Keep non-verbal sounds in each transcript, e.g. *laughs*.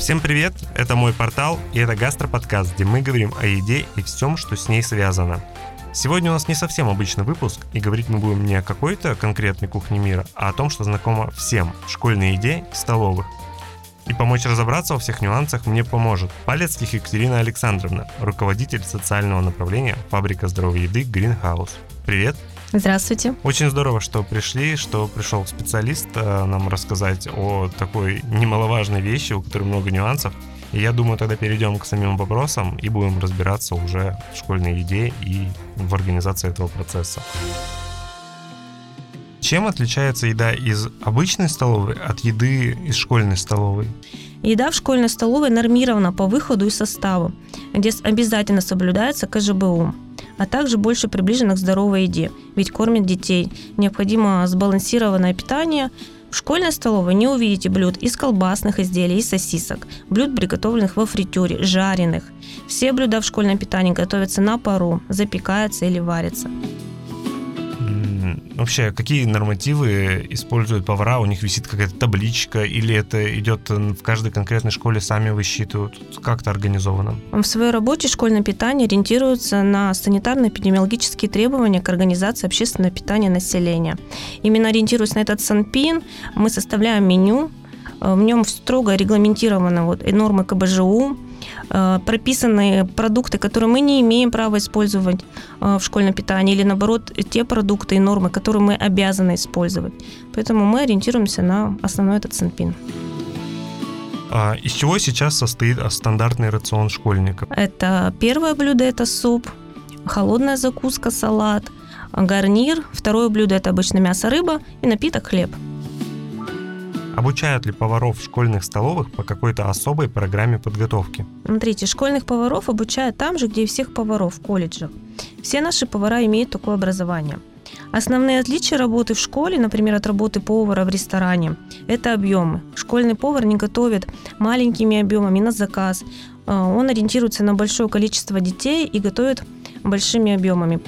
Всем привет, это мой портал и это гастроподкаст, где мы говорим о еде и всем, что с ней связано. Сегодня у нас не совсем обычный выпуск, и говорить мы будем не о какой-то конкретной кухне мира, а о том, что знакомо всем – школьной еде и столовых. И помочь разобраться во всех нюансах мне поможет Палецких Екатерина Александровна, руководитель социального направления «Фабрика здоровой еды Greenhouse». Привет! Здравствуйте. Очень здорово, что пришли, что пришел специалист э, нам рассказать о такой немаловажной вещи, у которой много нюансов. И я думаю, тогда перейдем к самим вопросам и будем разбираться уже в школьной еде и в организации этого процесса. Чем отличается еда из обычной столовой от еды из школьной столовой? Еда в школьной столовой нормирована по выходу и составу, где обязательно соблюдается КЖБУ а также больше приближена к здоровой еде, ведь кормят детей. Необходимо сбалансированное питание. В школьной столовой не увидите блюд из колбасных изделий и сосисок, блюд, приготовленных во фритюре, жареных. Все блюда в школьном питании готовятся на пару, запекаются или варятся. Вообще, какие нормативы используют повара? У них висит какая-то табличка или это идет в каждой конкретной школе сами высчитывают? Как это организовано? В своей работе школьное питание ориентируется на санитарно-эпидемиологические требования к организации общественного питания населения. Именно ориентируясь на этот СанПин, мы составляем меню, в нем строго регламентированы вот и нормы КБЖУ, Э, прописаны продукты, которые мы не имеем права использовать э, в школьном питании, или наоборот, те продукты и нормы, которые мы обязаны использовать. Поэтому мы ориентируемся на основной этот СНПИН. А из чего сейчас состоит стандартный рацион школьника? Это первое блюдо – это суп, холодная закуска – салат, гарнир, второе блюдо – это обычно мясо, рыба и напиток – хлеб. Обучают ли поваров в школьных столовых по какой-то особой программе подготовки? Смотрите, школьных поваров обучают там же, где и всех поваров в колледжах. Все наши повара имеют такое образование. Основные отличия работы в школе, например, от работы повара в ресторане, это объемы. Школьный повар не готовит маленькими объемами на заказ. А, он ориентируется на большое количество детей и готовит большими объемами.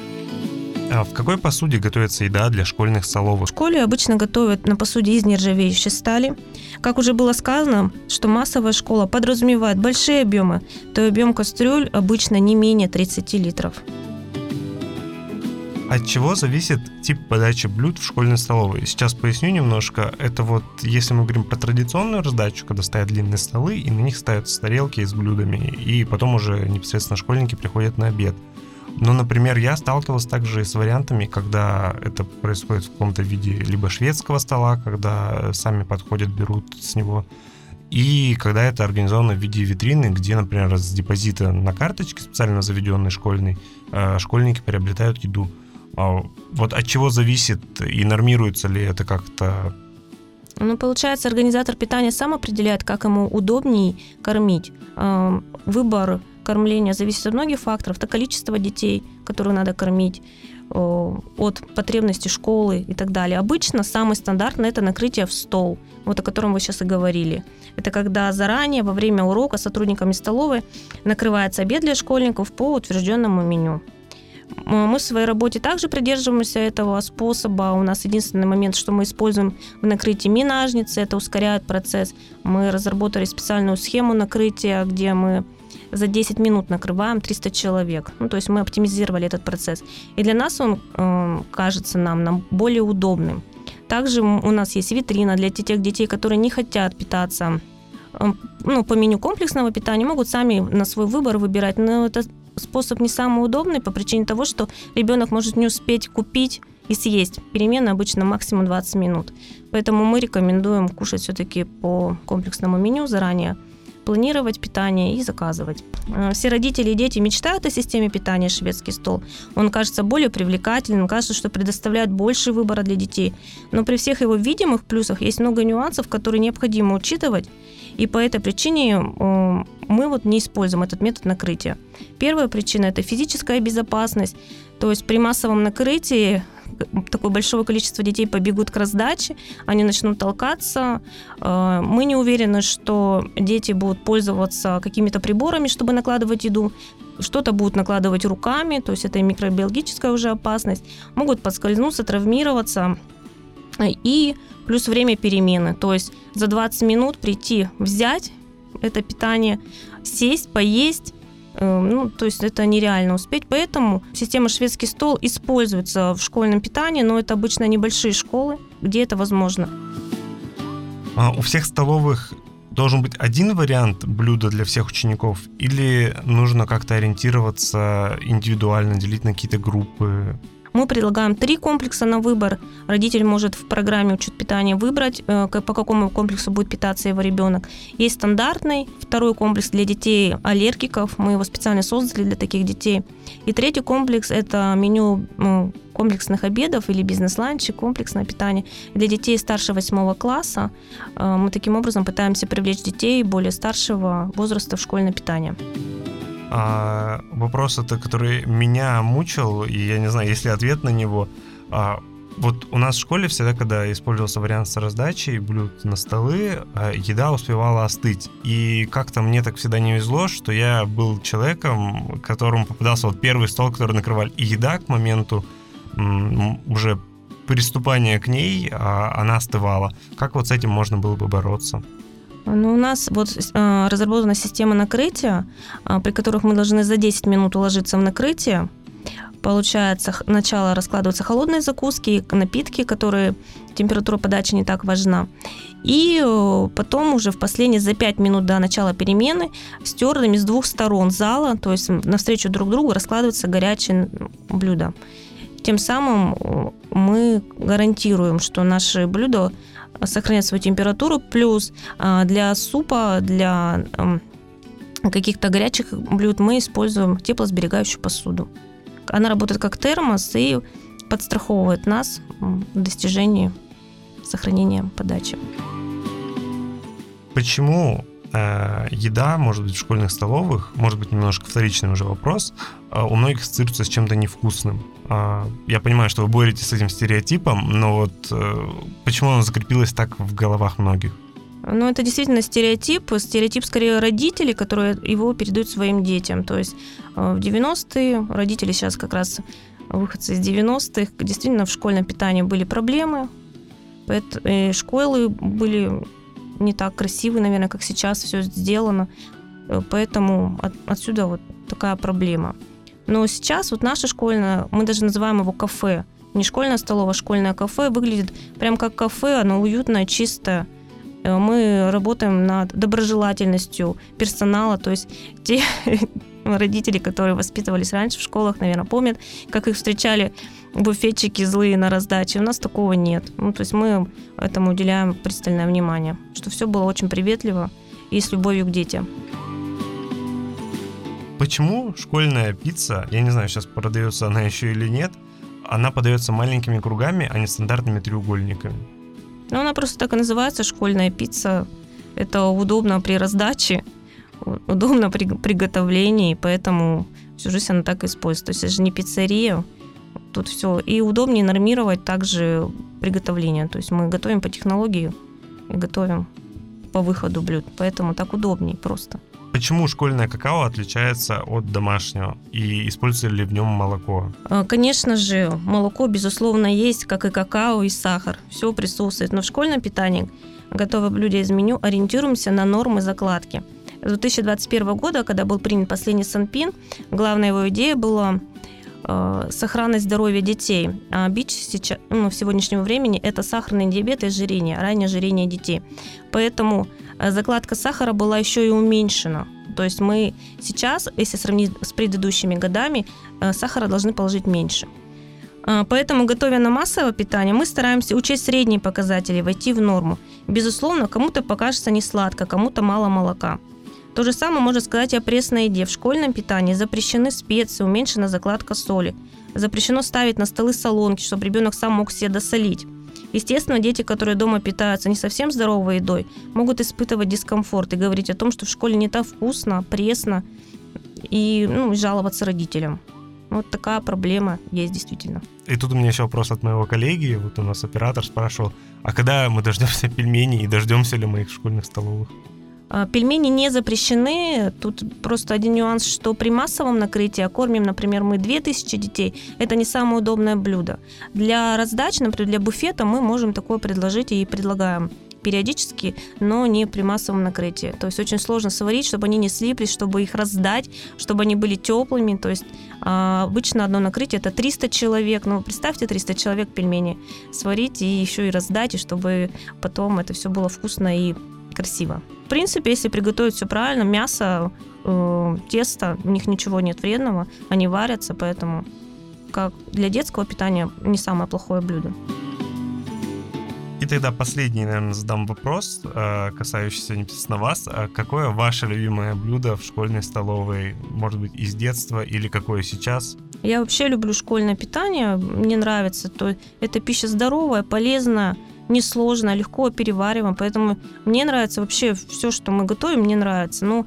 А в какой посуде готовится еда для школьных столовых? В школе обычно готовят на посуде из нержавеющей стали. Как уже было сказано, что массовая школа подразумевает большие объемы, то объем кастрюль обычно не менее 30 литров. От чего зависит тип подачи блюд в школьной столовой? Сейчас поясню немножко. Это вот, если мы говорим про традиционную раздачу, когда стоят длинные столы, и на них ставятся тарелки с блюдами, и потом уже непосредственно школьники приходят на обед – ну, например, я сталкивался также с вариантами, когда это происходит в каком-то виде либо шведского стола, когда сами подходят, берут с него, и когда это организовано в виде витрины, где, например, с депозита на карточке специально заведенной школьной, э, школьники приобретают еду. А вот от чего зависит и нормируется ли это как-то ну, получается, организатор питания сам определяет, как ему удобнее кормить. Эм, выбор кормления зависит от многих факторов. Это количество детей, которые надо кормить, от потребностей школы и так далее. Обычно самый стандартный это накрытие в стол, вот о котором вы сейчас и говорили. Это когда заранее во время урока сотрудниками столовой накрывается обед для школьников по утвержденному меню. Мы в своей работе также придерживаемся этого способа. У нас единственный момент, что мы используем в накрытии минажницы, это ускоряет процесс. Мы разработали специальную схему накрытия, где мы за 10 минут накрываем 300 человек. Ну, то есть мы оптимизировали этот процесс. И для нас он э, кажется нам, нам более удобным. Также у нас есть витрина для тех детей, которые не хотят питаться э, ну, по меню комплексного питания, могут сами на свой выбор выбирать. Но это способ не самый удобный по причине того, что ребенок может не успеть купить и съесть. Перемены обычно максимум 20 минут. Поэтому мы рекомендуем кушать все-таки по комплексному меню заранее планировать питание и заказывать. Э, все родители и дети мечтают о системе питания «Шведский стол». Он кажется более привлекательным, кажется, что предоставляет больше выбора для детей. Но при всех его видимых плюсах есть много нюансов, которые необходимо учитывать, и по этой причине э, мы вот не используем этот метод накрытия. Первая причина – это физическая безопасность. То есть при массовом накрытии такое большое количество детей побегут к раздаче, они начнут толкаться. Э, мы не уверены, что дети будут пользоваться какими-то приборами, чтобы накладывать еду. Что-то будут накладывать руками, то есть это микробиологическая уже опасность. Могут подскользнуться, травмироваться. И плюс время перемены. То есть за 20 минут прийти, взять это питание, сесть, поесть, ну, то есть это нереально успеть. Поэтому система шведский стол используется в школьном питании, но это обычно небольшие школы, где это возможно. А у всех столовых должен быть один вариант блюда для всех учеников или нужно как-то ориентироваться индивидуально, делить на какие-то группы? Мы предлагаем три комплекса на выбор. Родитель может в программе учет питания выбрать, э, по какому комплексу будет питаться его ребенок. Есть стандартный, второй комплекс для детей аллергиков, мы его специально создали для таких детей. И третий комплекс – это меню комплексных обедов или бизнес-ланчи, комплексное питание для детей старше 8 класса. Э, мы таким образом пытаемся привлечь детей более старшего возраста в школьное питание. А, вопрос это, который меня мучил, и я не знаю, есть ли ответ на него. А, вот у нас в школе всегда, когда использовался вариант с раздачей блюд на столы, а, еда успевала остыть. И как-то мне так всегда не везло, что я был человеком, которому попадался вот первый стол, который накрывали. И еда к моменту уже приступания к ней, она остывала. Как вот с этим можно было бы бороться? Ну, у нас вот э, разработана система накрытия, э, при которых мы должны за 10 минут уложиться в накрытие. Получается, сначала раскладываются холодные закуски, напитки, которые температура подачи не так важна. И э, потом уже в последние за 5 минут до начала перемены стюардами с двух сторон зала, то есть навстречу друг другу раскладываются горячие блюда. Тем самым э, мы гарантируем, что наши блюда сохранять свою температуру. Плюс а, для супа, для каких-то горячих блюд мы используем теплосберегающую посуду. Она работает как термос и подстраховывает нас в достижении сохранения подачи. Почему э, еда, может быть, в школьных столовых, может быть, немножко вторичный уже вопрос, э, у многих ассоциируется с чем-то невкусным? А, я понимаю, что вы боретесь с этим стереотипом, но вот э, почему оно закрепилось так в головах многих? Ну, это действительно стереотип. Стереотип скорее родителей, которые его передают своим детям. То есть э, в 90-е родители сейчас как раз выходцы из 90-х, действительно в школьном питании были проблемы. Школы были не так красивые, наверное, как сейчас все сделано. Э, поэтому от, отсюда вот такая проблема. Но сейчас вот наша школьная, мы даже называем его кафе. Не школьная столовая, а школьное кафе. Выглядит прям как кафе, оно уютное, чистое. Э, мы работаем над доброжелательностью персонала, то есть те *laughs* родители, которые воспитывались раньше в школах, наверное, помнят, как их встречали буфетчики злые на раздаче. У нас такого нет. Ну, то есть мы этому уделяем пристальное внимание, что все было очень приветливо и с любовью к детям. Почему школьная пицца, я не знаю, сейчас продается она еще или нет, она подается маленькими кругами, а не стандартными треугольниками? Ну, она просто так и называется, школьная пицца. Это удобно при раздаче, удобно при приготовлении, поэтому всю жизнь она так используется. То есть это же не пиццерия, тут все. И удобнее нормировать также приготовление. То есть мы готовим по технологии и готовим по выходу блюд. Поэтому так удобнее просто. Почему школьное какао отличается от домашнего? И используется ли в нем молоко? А, конечно же, молоко, безусловно, есть, как и какао и сахар. Все присутствует. Но в школьном питании, готовое блюдо из меню, ориентируемся на нормы закладки. С 2021 года, когда был принят последний Санпин, главная его идея была э, сохранность здоровья детей. А бич сейчас, ну, в сегодняшнего времени это сахарный диабет и ожирение, раннее ожирение детей. Поэтому Э, закладка сахара была еще и уменьшена. То есть мы сейчас, если сравнить с предыдущими годами, э, сахара должны положить меньше. Поэтому, готовя на массовое питание, мы стараемся учесть средние показатели, войти в норму. Безусловно, кому-то покажется не сладко, кому-то мало молока. То же самое можно сказать и о пресной еде. В школьном питании запрещены специи, уменьшена закладка соли. Запрещено ставить на столы солонки, чтобы ребенок сам мог себе досолить. Естественно, дети, которые дома питаются не совсем здоровой едой, могут испытывать дискомфорт и говорить о том, что в школе не так вкусно, пресно, и ну, жаловаться родителям. Вот такая проблема есть действительно. И тут у меня еще вопрос от моего коллеги. Вот у нас оператор спрашивал, а когда мы дождемся пельменей и дождемся ли мы их в школьных столовых? А, пельмени не запрещены. Тут просто один нюанс, что при массовом накрытии, кормим, например, мы 2000 детей, это не самое удобное блюдо. Для раздач, например, для буфета мы можем такое предложить и предлагаем периодически, но не при массовом накрытии. То есть очень сложно сварить, чтобы они не слиплись, чтобы их раздать, чтобы они были теплыми. То есть а, обычно одно накрытие это 300 человек. Ну, представьте, 300 человек пельмени сварить и еще и раздать, и чтобы потом это все было вкусно и красиво. В принципе, если приготовить все правильно, мясо, э, тесто, у них ничего нет вредного, они варятся, поэтому как для детского питания не самое плохое блюдо. И тогда последний, наверное, задам вопрос, э, касающийся непосредственно вас. А какое ваше любимое блюдо в школьной столовой? Может быть, из детства или какое сейчас? Я вообще люблю школьное питание, мне нравится. То это пища здоровая, полезная, несложная, легко перевариваем. Поэтому мне нравится вообще все, что мы готовим, мне нравится. Ну,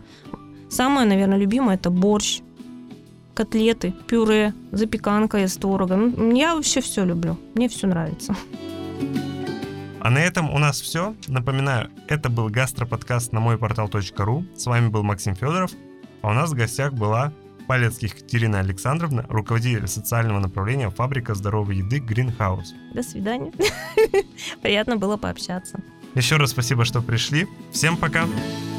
самое, наверное, любимое это борщ, котлеты, пюре, запеканка из творога. Ну, я вообще все люблю, мне все нравится. А на этом у нас все. Напоминаю, это был гастроподкаст на мой портал.ру. С вами был Максим Федоров. А у нас в гостях была Палецких Екатерина Александровна, руководитель социального направления фабрика здоровой еды Greenhouse. До свидания. *laughs* Приятно было пообщаться. Еще раз спасибо, что пришли. Всем пока. Пока.